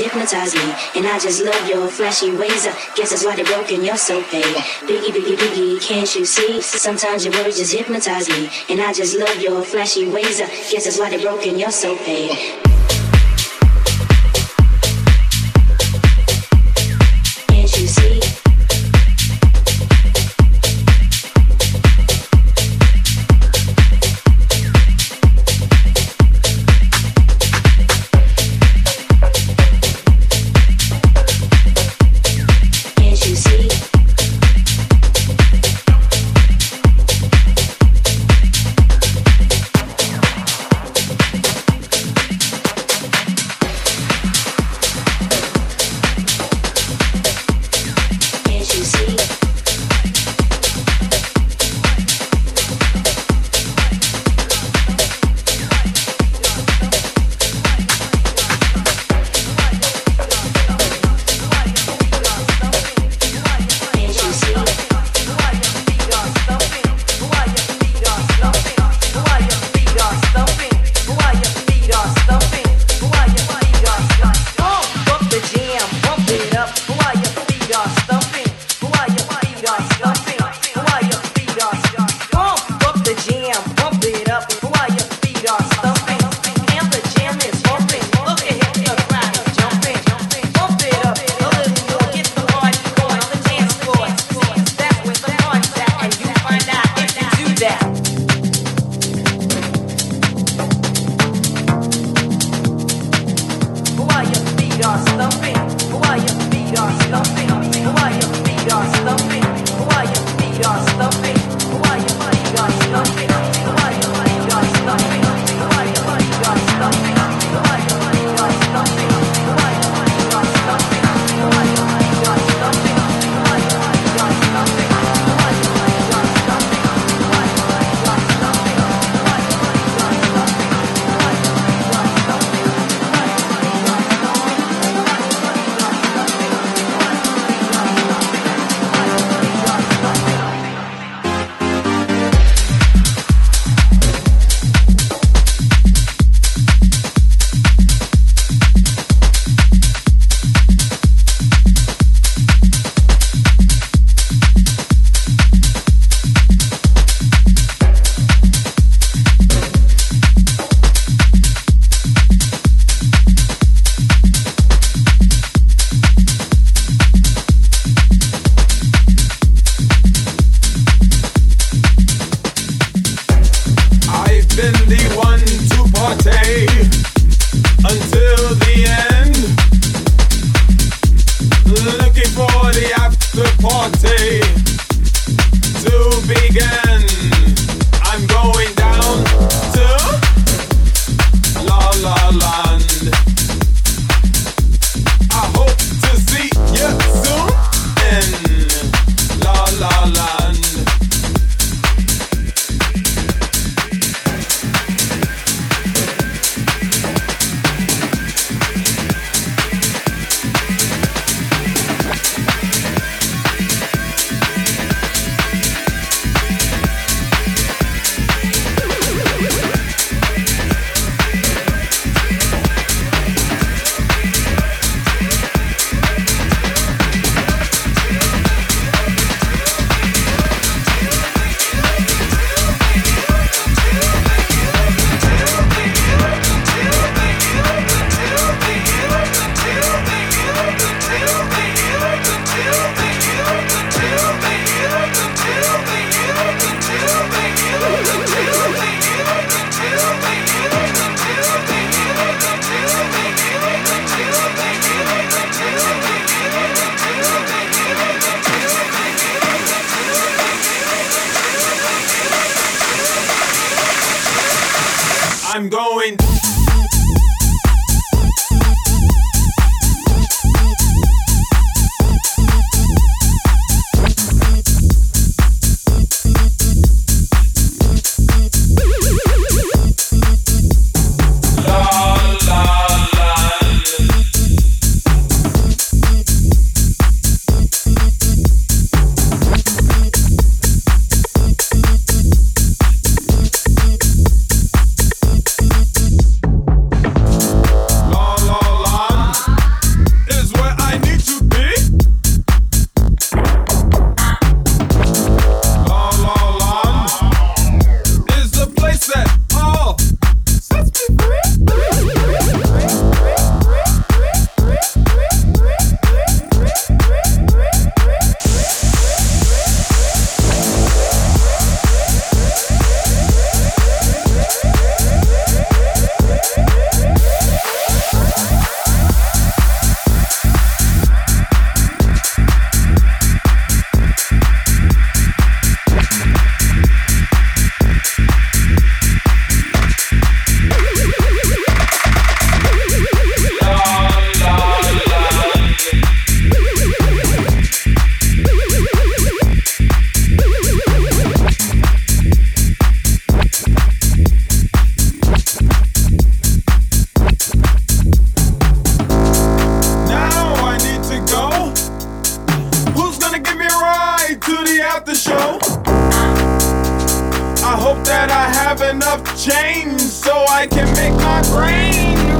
hypnotize me, and I just love your flashy ways. I guess that's why they're broken. You're so fake. Biggie, biggie, biggie, can't you see? Sometimes your words just hypnotize me, and I just love your flashy ways. I guess that's why they're broken. You're so I'm going. the show. I hope that I have enough change so I can make my brain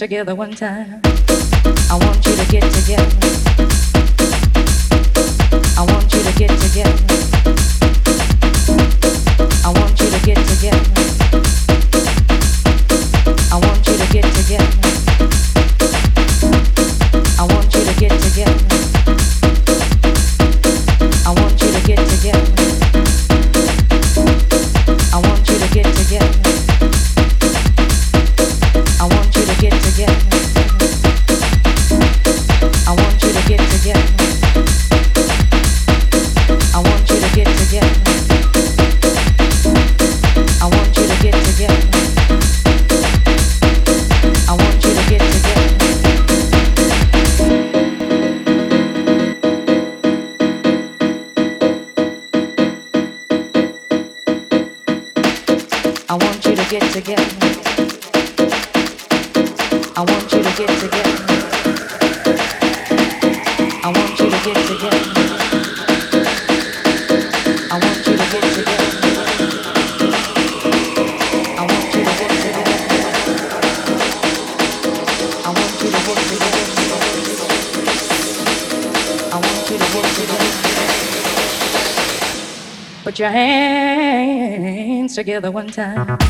together one time. I want you to get together. I want you to get together. I want you to get together. I want you to get together. I want you to get together. I want you to get together. I want you to get together. I want you to get together. I want you to get together. I want you to get together. I want you to get together. I want you to get together. I want you to get together. I want you to get together. Put your hands together one time.